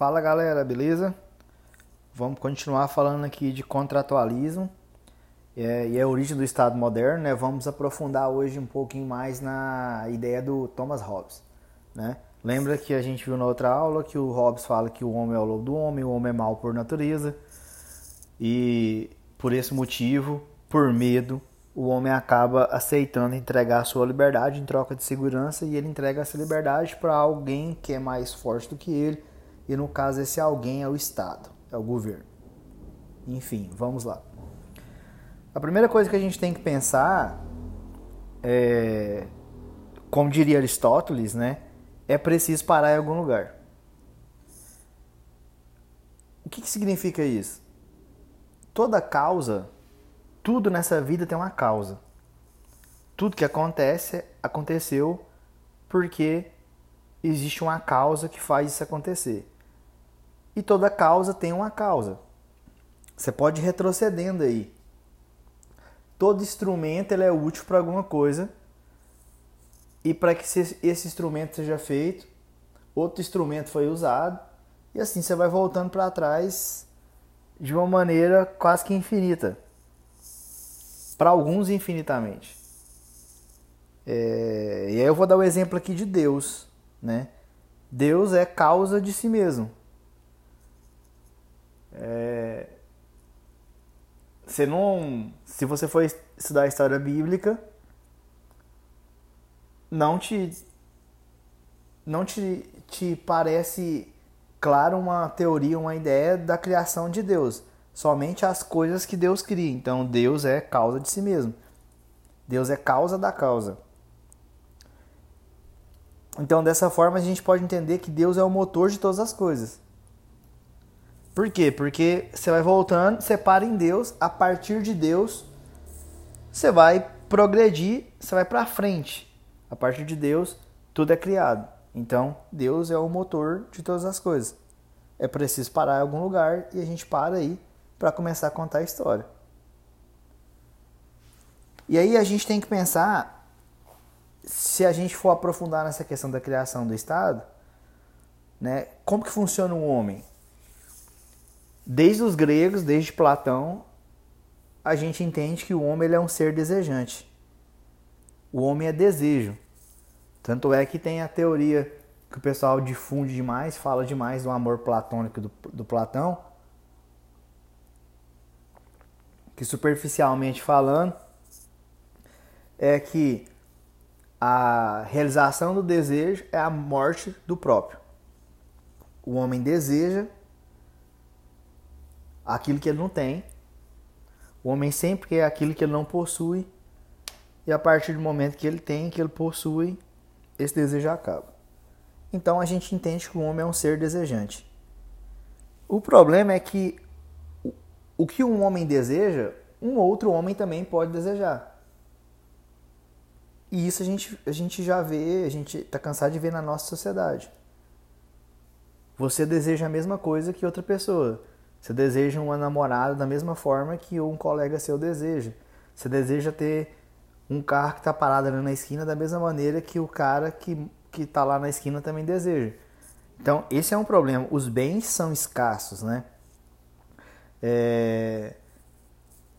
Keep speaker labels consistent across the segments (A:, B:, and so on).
A: Fala galera, beleza? Vamos continuar falando aqui de contratualismo é, e a origem do Estado moderno, né? Vamos aprofundar hoje um pouquinho mais na ideia do Thomas Hobbes, né? Lembra que a gente viu na outra aula que o Hobbes fala que o homem é o lobo do homem, o homem é mau por natureza e por esse motivo, por medo, o homem acaba aceitando entregar a sua liberdade em troca de segurança e ele entrega essa liberdade para alguém que é mais forte do que ele, e no caso esse alguém é o Estado, é o governo. Enfim, vamos lá. A primeira coisa que a gente tem que pensar é, como diria Aristóteles, né, é preciso parar em algum lugar. O que, que significa isso? Toda causa tudo nessa vida tem uma causa. Tudo que acontece, aconteceu porque existe uma causa que faz isso acontecer. E toda causa tem uma causa. Você pode ir retrocedendo aí. Todo instrumento ele é útil para alguma coisa. E para que esse instrumento seja feito, outro instrumento foi usado. E assim você vai voltando para trás de uma maneira quase que infinita para alguns infinitamente. É, e aí eu vou dar o exemplo aqui de Deus, né? Deus é causa de si mesmo. É, você não, se você for estudar a história bíblica, não te não te, te parece claro uma teoria, uma ideia da criação de Deus somente as coisas que Deus cria. Então Deus é causa de si mesmo. Deus é causa da causa. Então dessa forma a gente pode entender que Deus é o motor de todas as coisas. Por quê? Porque você vai voltando, você para em Deus, a partir de Deus você vai progredir, você vai para frente. A partir de Deus tudo é criado. Então Deus é o motor de todas as coisas. É preciso parar em algum lugar e a gente para aí para começar a contar a história. E aí a gente tem que pensar, se a gente for aprofundar nessa questão da criação do Estado, né, como que funciona o homem? Desde os gregos, desde Platão, a gente entende que o homem ele é um ser desejante. O homem é desejo. Tanto é que tem a teoria que o pessoal difunde demais, fala demais do amor platônico do, do Platão, que superficialmente falando, é que a realização do desejo é a morte do próprio. O homem deseja aquilo que ele não tem. O homem sempre quer aquilo que ele não possui. E a partir do momento que ele tem, que ele possui, esse desejo acaba. Então a gente entende que o homem é um ser desejante. O problema é que o que um homem deseja, um outro homem também pode desejar. E isso a gente, a gente já vê, a gente está cansado de ver na nossa sociedade. Você deseja a mesma coisa que outra pessoa. Você deseja uma namorada da mesma forma que um colega seu deseja. Você deseja ter um carro que está parado ali na esquina da mesma maneira que o cara que está lá na esquina também deseja. Então, esse é um problema. Os bens são escassos, né? É...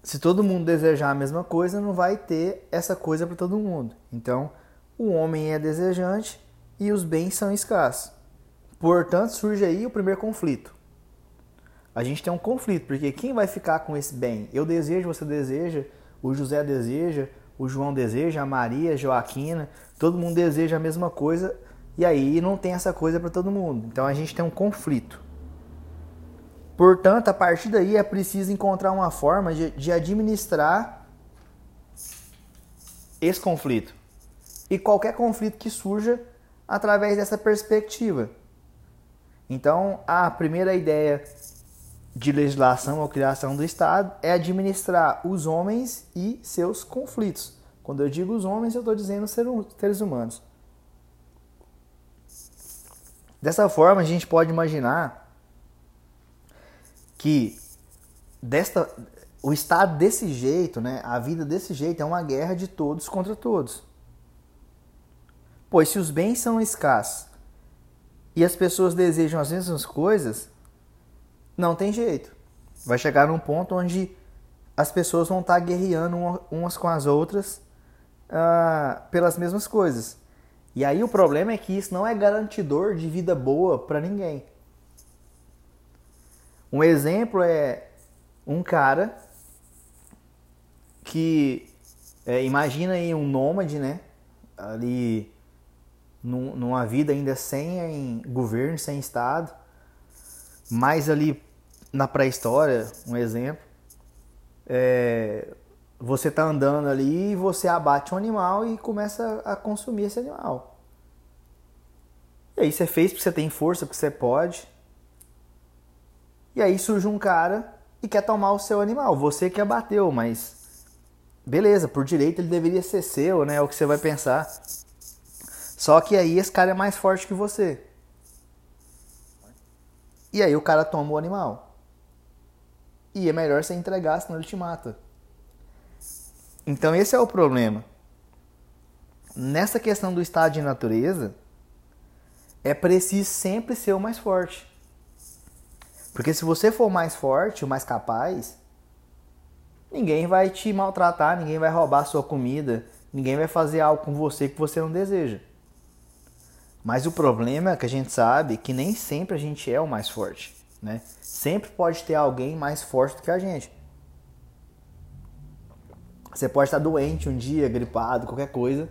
A: Se todo mundo desejar a mesma coisa, não vai ter essa coisa para todo mundo. Então, o homem é desejante e os bens são escassos. Portanto, surge aí o primeiro conflito. A gente tem um conflito, porque quem vai ficar com esse bem? Eu desejo, você deseja, o José deseja, o João deseja, a Maria, a Joaquina, todo mundo deseja a mesma coisa e aí não tem essa coisa para todo mundo. Então a gente tem um conflito. Portanto, a partir daí é preciso encontrar uma forma de, de administrar esse conflito. E qualquer conflito que surja através dessa perspectiva. Então, a primeira ideia de legislação ou criação do Estado é administrar os homens e seus conflitos. Quando eu digo os homens, eu estou dizendo seres humanos. Dessa forma, a gente pode imaginar que desta o estado desse jeito, né, a vida desse jeito é uma guerra de todos contra todos. Pois se os bens são escassos e as pessoas desejam as mesmas coisas, não tem jeito. Vai chegar num ponto onde as pessoas vão estar guerreando umas com as outras uh, pelas mesmas coisas. E aí o problema é que isso não é garantidor de vida boa para ninguém. Um exemplo é um cara que é, imagina aí um nômade, né? Ali num, numa vida ainda sem governo, sem estado, mais ali na pré-história, um exemplo. É, você está andando ali e você abate um animal e começa a consumir esse animal. E aí você fez porque você tem força, porque você pode. E aí surge um cara e quer tomar o seu animal. Você que abateu, mas beleza, por direito ele deveria ser seu, né? É o que você vai pensar. Só que aí esse cara é mais forte que você. E aí o cara toma o animal. E é melhor você entregar, senão ele te mata. Então esse é o problema. Nessa questão do estado de natureza, é preciso sempre ser o mais forte. Porque se você for mais forte, o mais capaz, ninguém vai te maltratar, ninguém vai roubar sua comida, ninguém vai fazer algo com você que você não deseja. Mas o problema é que a gente sabe que nem sempre a gente é o mais forte, né? Sempre pode ter alguém mais forte do que a gente. Você pode estar doente um dia, gripado, qualquer coisa,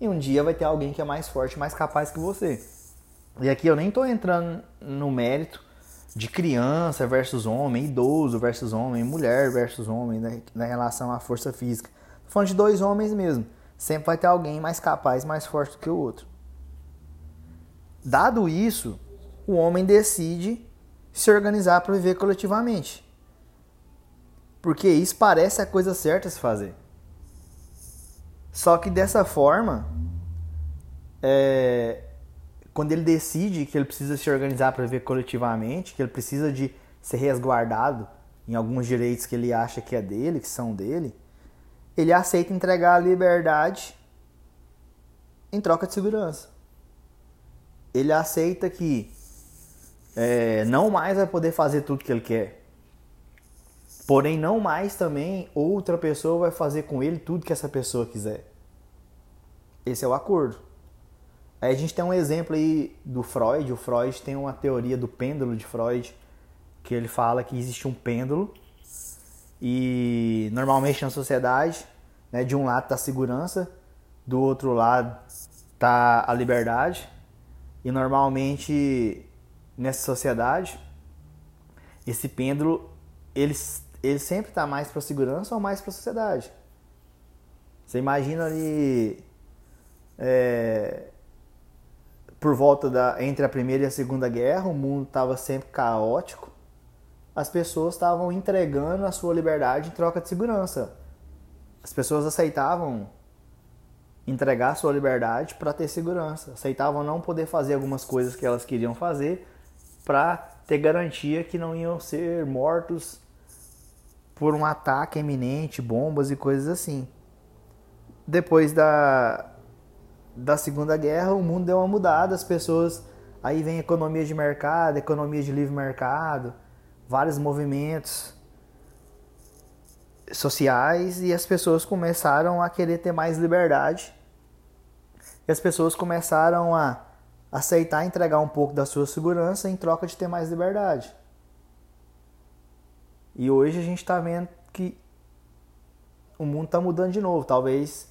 A: e um dia vai ter alguém que é mais forte, mais capaz que você. E aqui eu nem estou entrando no mérito de criança versus homem, idoso versus homem, mulher versus homem, né, na relação à força física. Tô falando de dois homens mesmo. Sempre vai ter alguém mais capaz, mais forte do que o outro. Dado isso, o homem decide se organizar para viver coletivamente. Porque isso parece a coisa certa se fazer. Só que dessa forma, é, quando ele decide que ele precisa se organizar para viver coletivamente, que ele precisa de ser resguardado em alguns direitos que ele acha que é dele, que são dele, ele aceita entregar a liberdade em troca de segurança. Ele aceita que é, não mais vai poder fazer tudo que ele quer. Porém, não mais também outra pessoa vai fazer com ele tudo que essa pessoa quiser. Esse é o acordo. Aí a gente tem um exemplo aí do Freud. O Freud tem uma teoria do pêndulo de Freud, que ele fala que existe um pêndulo e normalmente na sociedade, né, de um lado está a segurança, do outro lado está a liberdade. E normalmente nessa sociedade, esse pêndulo ele ele sempre está mais para segurança ou mais para a sociedade. Você imagina ali é, por volta da entre a primeira e a segunda guerra, o mundo estava sempre caótico. As pessoas estavam entregando a sua liberdade em troca de segurança. As pessoas aceitavam entregar a sua liberdade para ter segurança, aceitavam não poder fazer algumas coisas que elas queriam fazer para ter garantia que não iam ser mortos por um ataque iminente, bombas e coisas assim. Depois da, da Segunda Guerra, o mundo deu uma mudada, as pessoas. Aí vem economia de mercado, economia de livre mercado, vários movimentos sociais e as pessoas começaram a querer ter mais liberdade. E as pessoas começaram a aceitar entregar um pouco da sua segurança em troca de ter mais liberdade. E hoje a gente está vendo que o mundo está mudando de novo. Talvez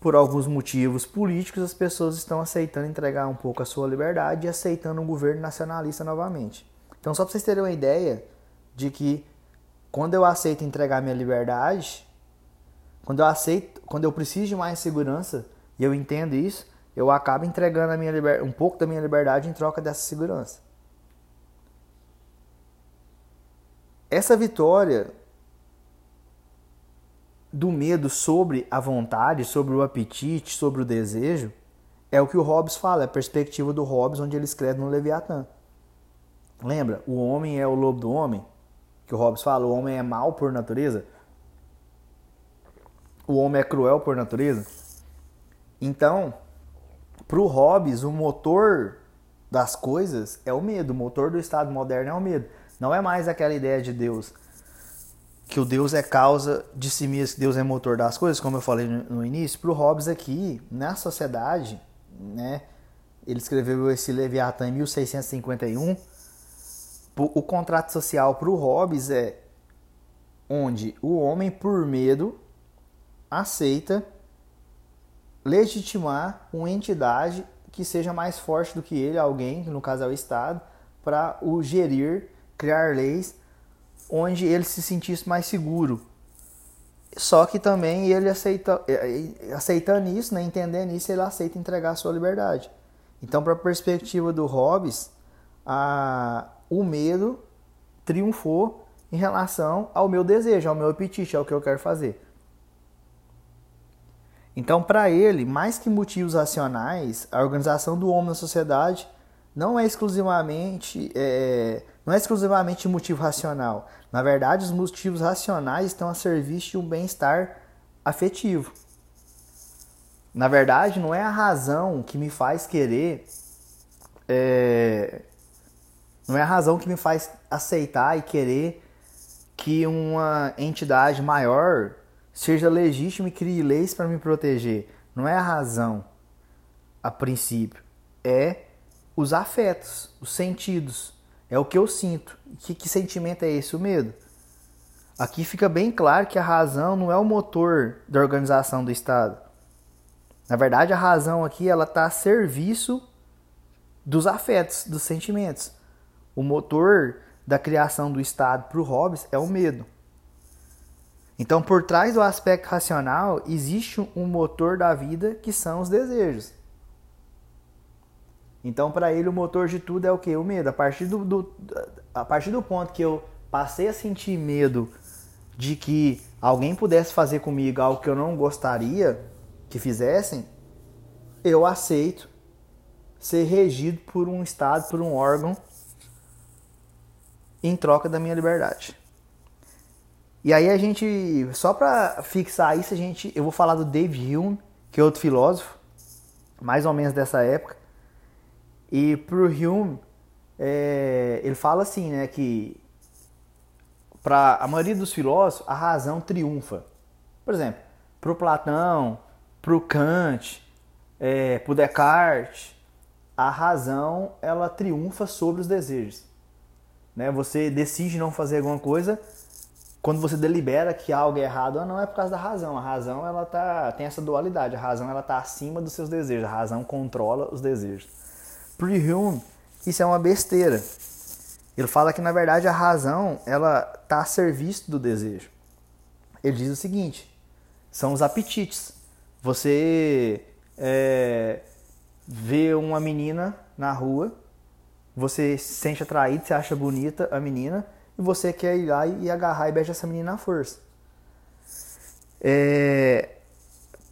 A: por alguns motivos políticos as pessoas estão aceitando entregar um pouco a sua liberdade e aceitando um governo nacionalista novamente. Então, só para vocês terem uma ideia de que quando eu aceito entregar minha liberdade, quando eu aceito, quando eu preciso de mais segurança e eu entendo isso, eu acabo entregando a minha liber... um pouco da minha liberdade em troca dessa segurança. Essa vitória do medo sobre a vontade, sobre o apetite, sobre o desejo, é o que o Hobbes fala, é a perspectiva do Hobbes, onde ele escreve no Leviatã. Lembra? O homem é o lobo do homem, que o Hobbes fala, o homem é mau por natureza. O homem é cruel por natureza. Então, para o Hobbes, o motor das coisas é o medo. O motor do Estado moderno é o medo. Não é mais aquela ideia de Deus que o Deus é causa de si mesmo, que Deus é motor das coisas, como eu falei no, início. Para o Hobbes aqui, na sociedade, né, ele escreveu esse Leviatã em 1651. O contrato social para o Hobbes é onde o homem, por medo, aceita legitimar uma entidade que seja mais forte do que ele, alguém, no caso é o Estado, para o gerir, criar leis onde ele se sentisse mais seguro. Só que também ele aceita, é, é, aceitando isso, né, entendendo isso, ele aceita entregar a sua liberdade. Então, para a perspectiva do Hobbes, a, o medo triunfou em relação ao meu desejo, ao meu apetite, ao que eu quero fazer. Então, para ele, mais que motivos racionais, a organização do homem na sociedade não é exclusivamente é, não é exclusivamente motivo racional. Na verdade, os motivos racionais estão a serviço de um bem-estar afetivo. Na verdade, não é a razão que me faz querer, é, não é a razão que me faz aceitar e querer que uma entidade maior seja legítima e crie leis para me proteger. Não é a razão, a princípio. É os afetos, os sentidos. É o que eu sinto. Que, que sentimento é esse? O medo. Aqui fica bem claro que a razão não é o motor da organização do Estado. Na verdade, a razão aqui ela está a serviço dos afetos, dos sentimentos. O motor da criação do Estado para o Hobbes é o medo. Então, por trás do aspecto racional, existe um motor da vida que são os desejos. Então, para ele, o motor de tudo é o que? O medo. A partir do, do, a partir do ponto que eu passei a sentir medo de que alguém pudesse fazer comigo algo que eu não gostaria que fizessem, eu aceito ser regido por um Estado, por um órgão, em troca da minha liberdade. E aí a gente, só para fixar isso, a gente, eu vou falar do Dave Hume, que é outro filósofo, mais ou menos dessa época. E pro Hume, é, ele fala assim, né, que para a maioria dos filósofos a razão triunfa. Por exemplo, pro Platão, pro Kant, é, pro Descartes, a razão ela triunfa sobre os desejos. Né? Você decide não fazer alguma coisa quando você delibera que algo é errado não é por causa da razão. A razão ela tá tem essa dualidade. A razão ela tá acima dos seus desejos. A razão controla os desejos. Para Hume, isso é uma besteira. Ele fala que na verdade a razão ela tá a serviço do desejo. Ele diz o seguinte: são os apetites. Você é, vê uma menina na rua, você se sente atraído, você acha bonita a menina e você quer ir lá e agarrar e beijar essa menina à força. É...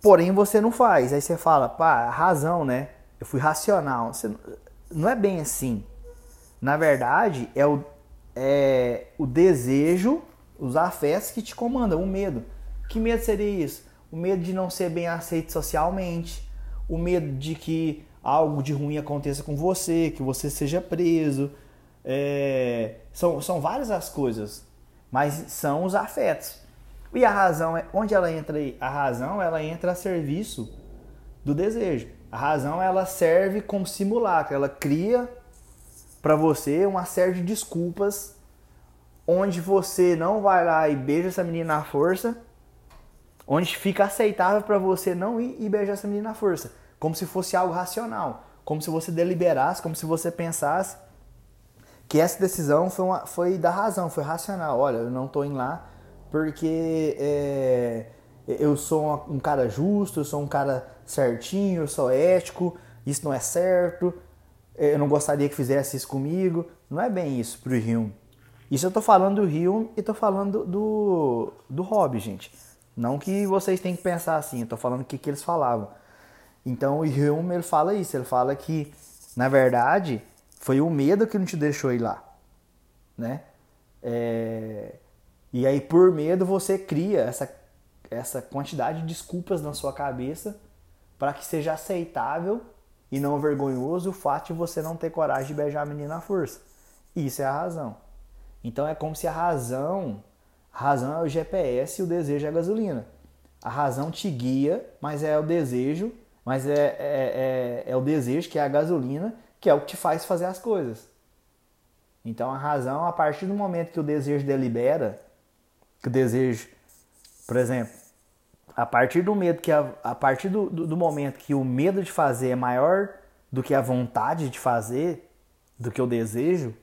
A: Porém, você não faz. Aí você fala, pá, razão, né? Eu fui racional. Você... Não é bem assim. Na verdade, é o, é o desejo, os afetos que te comandam, o medo. Que medo seria isso? O medo de não ser bem aceito socialmente, o medo de que algo de ruim aconteça com você, que você seja preso, é, são, são várias as coisas, mas são os afetos. E a razão, é onde ela entra aí? A razão ela entra a serviço do desejo. A razão ela serve como simulacro, ela cria para você uma série de desculpas onde você não vai lá e beija essa menina na força, onde fica aceitável para você não ir e beijar essa menina na força, como se fosse algo racional, como se você deliberasse, como se você pensasse que essa decisão foi, uma, foi da razão, foi racional. Olha, eu não estou indo lá porque é, eu sou um cara justo, eu sou um cara certinho, eu sou ético, isso não é certo, eu não gostaria que fizesse isso comigo. Não é bem isso pro Hume. Isso eu tô falando do Hume e tô falando do, do Hobby, gente. Não que vocês tenham que pensar assim, eu tô falando o que, que eles falavam. Então o Hume ele fala isso, ele fala que, na verdade, foi o medo que não te deixou ir lá, né? É... E aí, por medo, você cria essa, essa quantidade de desculpas na sua cabeça para que seja aceitável e não vergonhoso o fato de você não ter coragem de beijar a menina à força. Isso é a razão. Então é como se a razão, a razão é o GPS e o desejo é a gasolina. A razão te guia, mas é o desejo, mas é, é, é, é o desejo que é a gasolina, que é o que te faz fazer as coisas. Então a razão, a partir do momento que o desejo delibera, que o desejo, por exemplo, a partir do medo que a, a partir do, do, do, momento que o medo de fazer é maior do que a vontade de fazer, do que o desejo,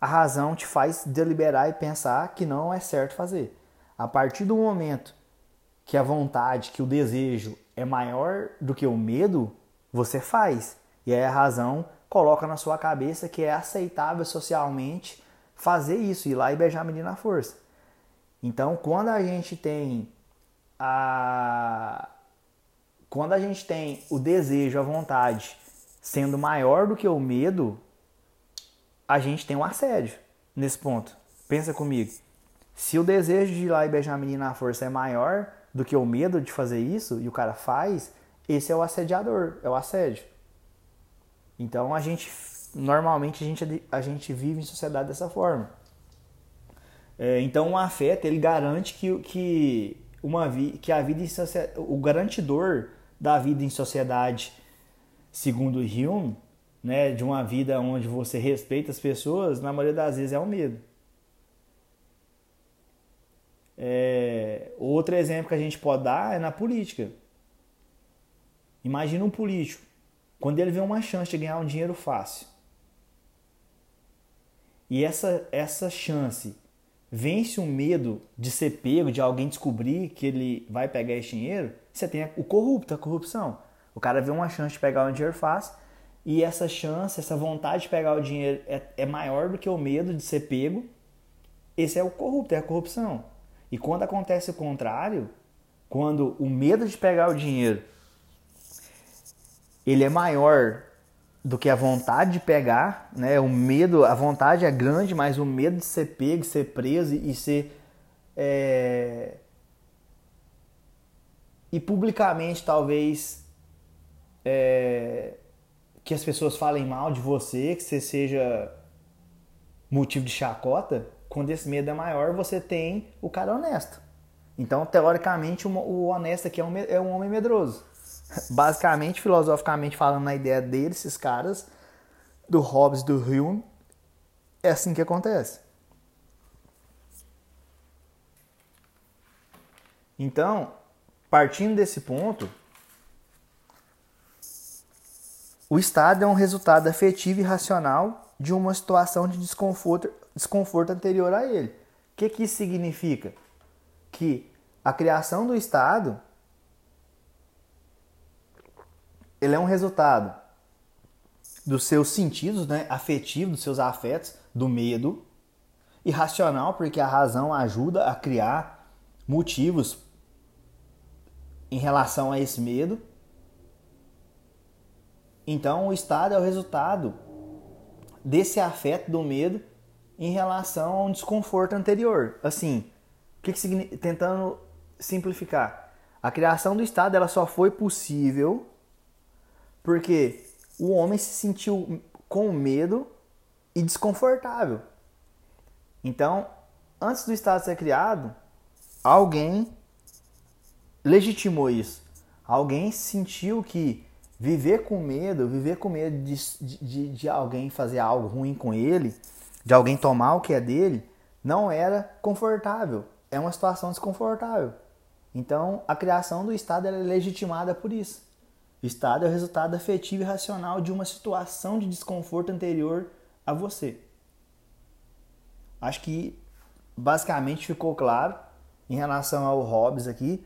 A: a razão te faz deliberar e pensar que não é certo fazer. A partir do momento que a vontade, que o desejo é maior do que o medo, você faz. E aí a razão coloca na sua cabeça que é aceitável socialmente fazer isso, ir lá e beijar a menina à força. Então, quando a gente tem a quando a gente tem o desejo, a vontade sendo maior do que o medo, a gente tem um assédio nesse ponto. Pensa comigo. Se o desejo de ir lá e beijar a menina à força é maior do que o medo de fazer isso, e o cara faz, esse é o assediador, é o assédio. Então a gente normalmente a gente, a gente vive em sociedade dessa forma. É, então o afeto ele garante que, que, uma vi, que a vida em o garantidor da vida em sociedade, segundo Hume, né, de uma vida onde você respeita as pessoas, na maioria das vezes é o medo. É, outro exemplo que a gente pode dar é na política. Imagina um político, quando ele vê uma chance de ganhar um dinheiro fácil. E essa, essa chance vence o medo de ser pego, de alguém descobrir que ele vai pegar esse dinheiro, você tem o corrupto, a corrupção. O cara vê uma chance de pegar um dinheiro fácil e essa chance, essa vontade de pegar o dinheiro é, é maior do que o medo de ser pego. Esse é o corrupto, é a corrupção. E quando acontece o contrário, quando o medo de pegar o dinheiro ele é maior do que a vontade de pegar, né? O medo, a vontade é grande, mas o medo de ser pego, ser preso e ser é... e publicamente talvez é... que as pessoas falem mal de você, que você seja motivo de chacota, quando esse medo é maior, você tem o cara honesto. Então, teoricamente, o honesto aqui é um, é um homem medroso. Basicamente, filosoficamente falando na ideia deles, esses caras, do Hobbes do Hume, é assim que acontece. Então, partindo desse ponto, o estado é um resultado afetivo e racional de uma situação de desconforto, desconforto anterior a ele. O que, que isso significa? Que a criação do estado ele é um resultado dos seus sentidos, né, afetivos, dos seus afetos, do medo, e racional, porque a razão ajuda a criar motivos em relação a esse medo. Então, o estado é o resultado desse afeto do medo em relação a um desconforto anterior. Assim, que, que? Tentando simplificar, a criação do estado ela só foi possível porque o homem se sentiu com medo e desconfortável. Então, antes do Estado ser criado, alguém legitimou isso. Alguém sentiu que viver com medo, viver com medo de, de, de alguém fazer algo ruim com ele, de alguém tomar o que é dele, não era confortável. É uma situação desconfortável. Então, a criação do Estado é legitimada por isso. O estado é o resultado afetivo e racional de uma situação de desconforto anterior a você. Acho que basicamente ficou claro em relação ao Hobbes aqui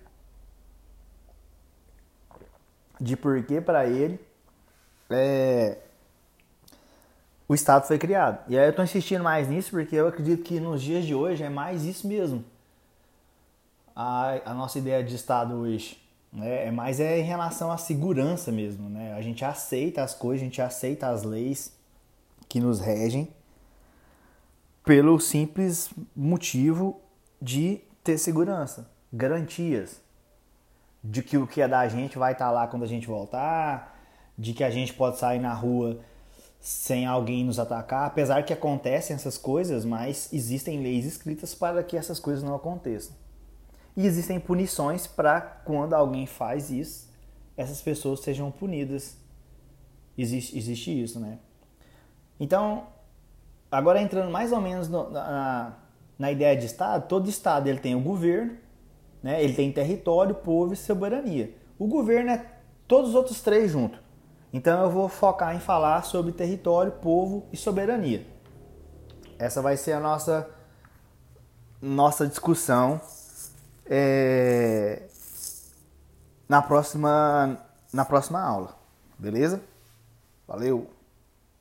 A: de por que para ele é, o Estado foi criado. E aí eu estou insistindo mais nisso porque eu acredito que nos dias de hoje é mais isso mesmo. A, a nossa ideia de Estado hoje? É mais é em relação à segurança mesmo, né? A gente aceita as coisas, a gente aceita as leis que nos regem pelo simples motivo de ter segurança, garantias de que o que é da gente vai estar tá lá quando a gente voltar, de que a gente pode sair na rua sem alguém nos atacar, apesar que acontecem essas coisas, mas existem leis escritas para que essas coisas não aconteçam. E existem punições para quando alguém faz isso, essas pessoas sejam punidas. Existe, existe isso, né? Então, agora entrando mais ou menos no, na, na ideia de Estado, todo Estado ele tem o governo, né? ele tem território, povo e soberania. O governo é todos os outros três juntos. Então eu vou focar em falar sobre território, povo e soberania. Essa vai ser a nossa nossa discussão é, na próxima na próxima aula, beleza? Valeu.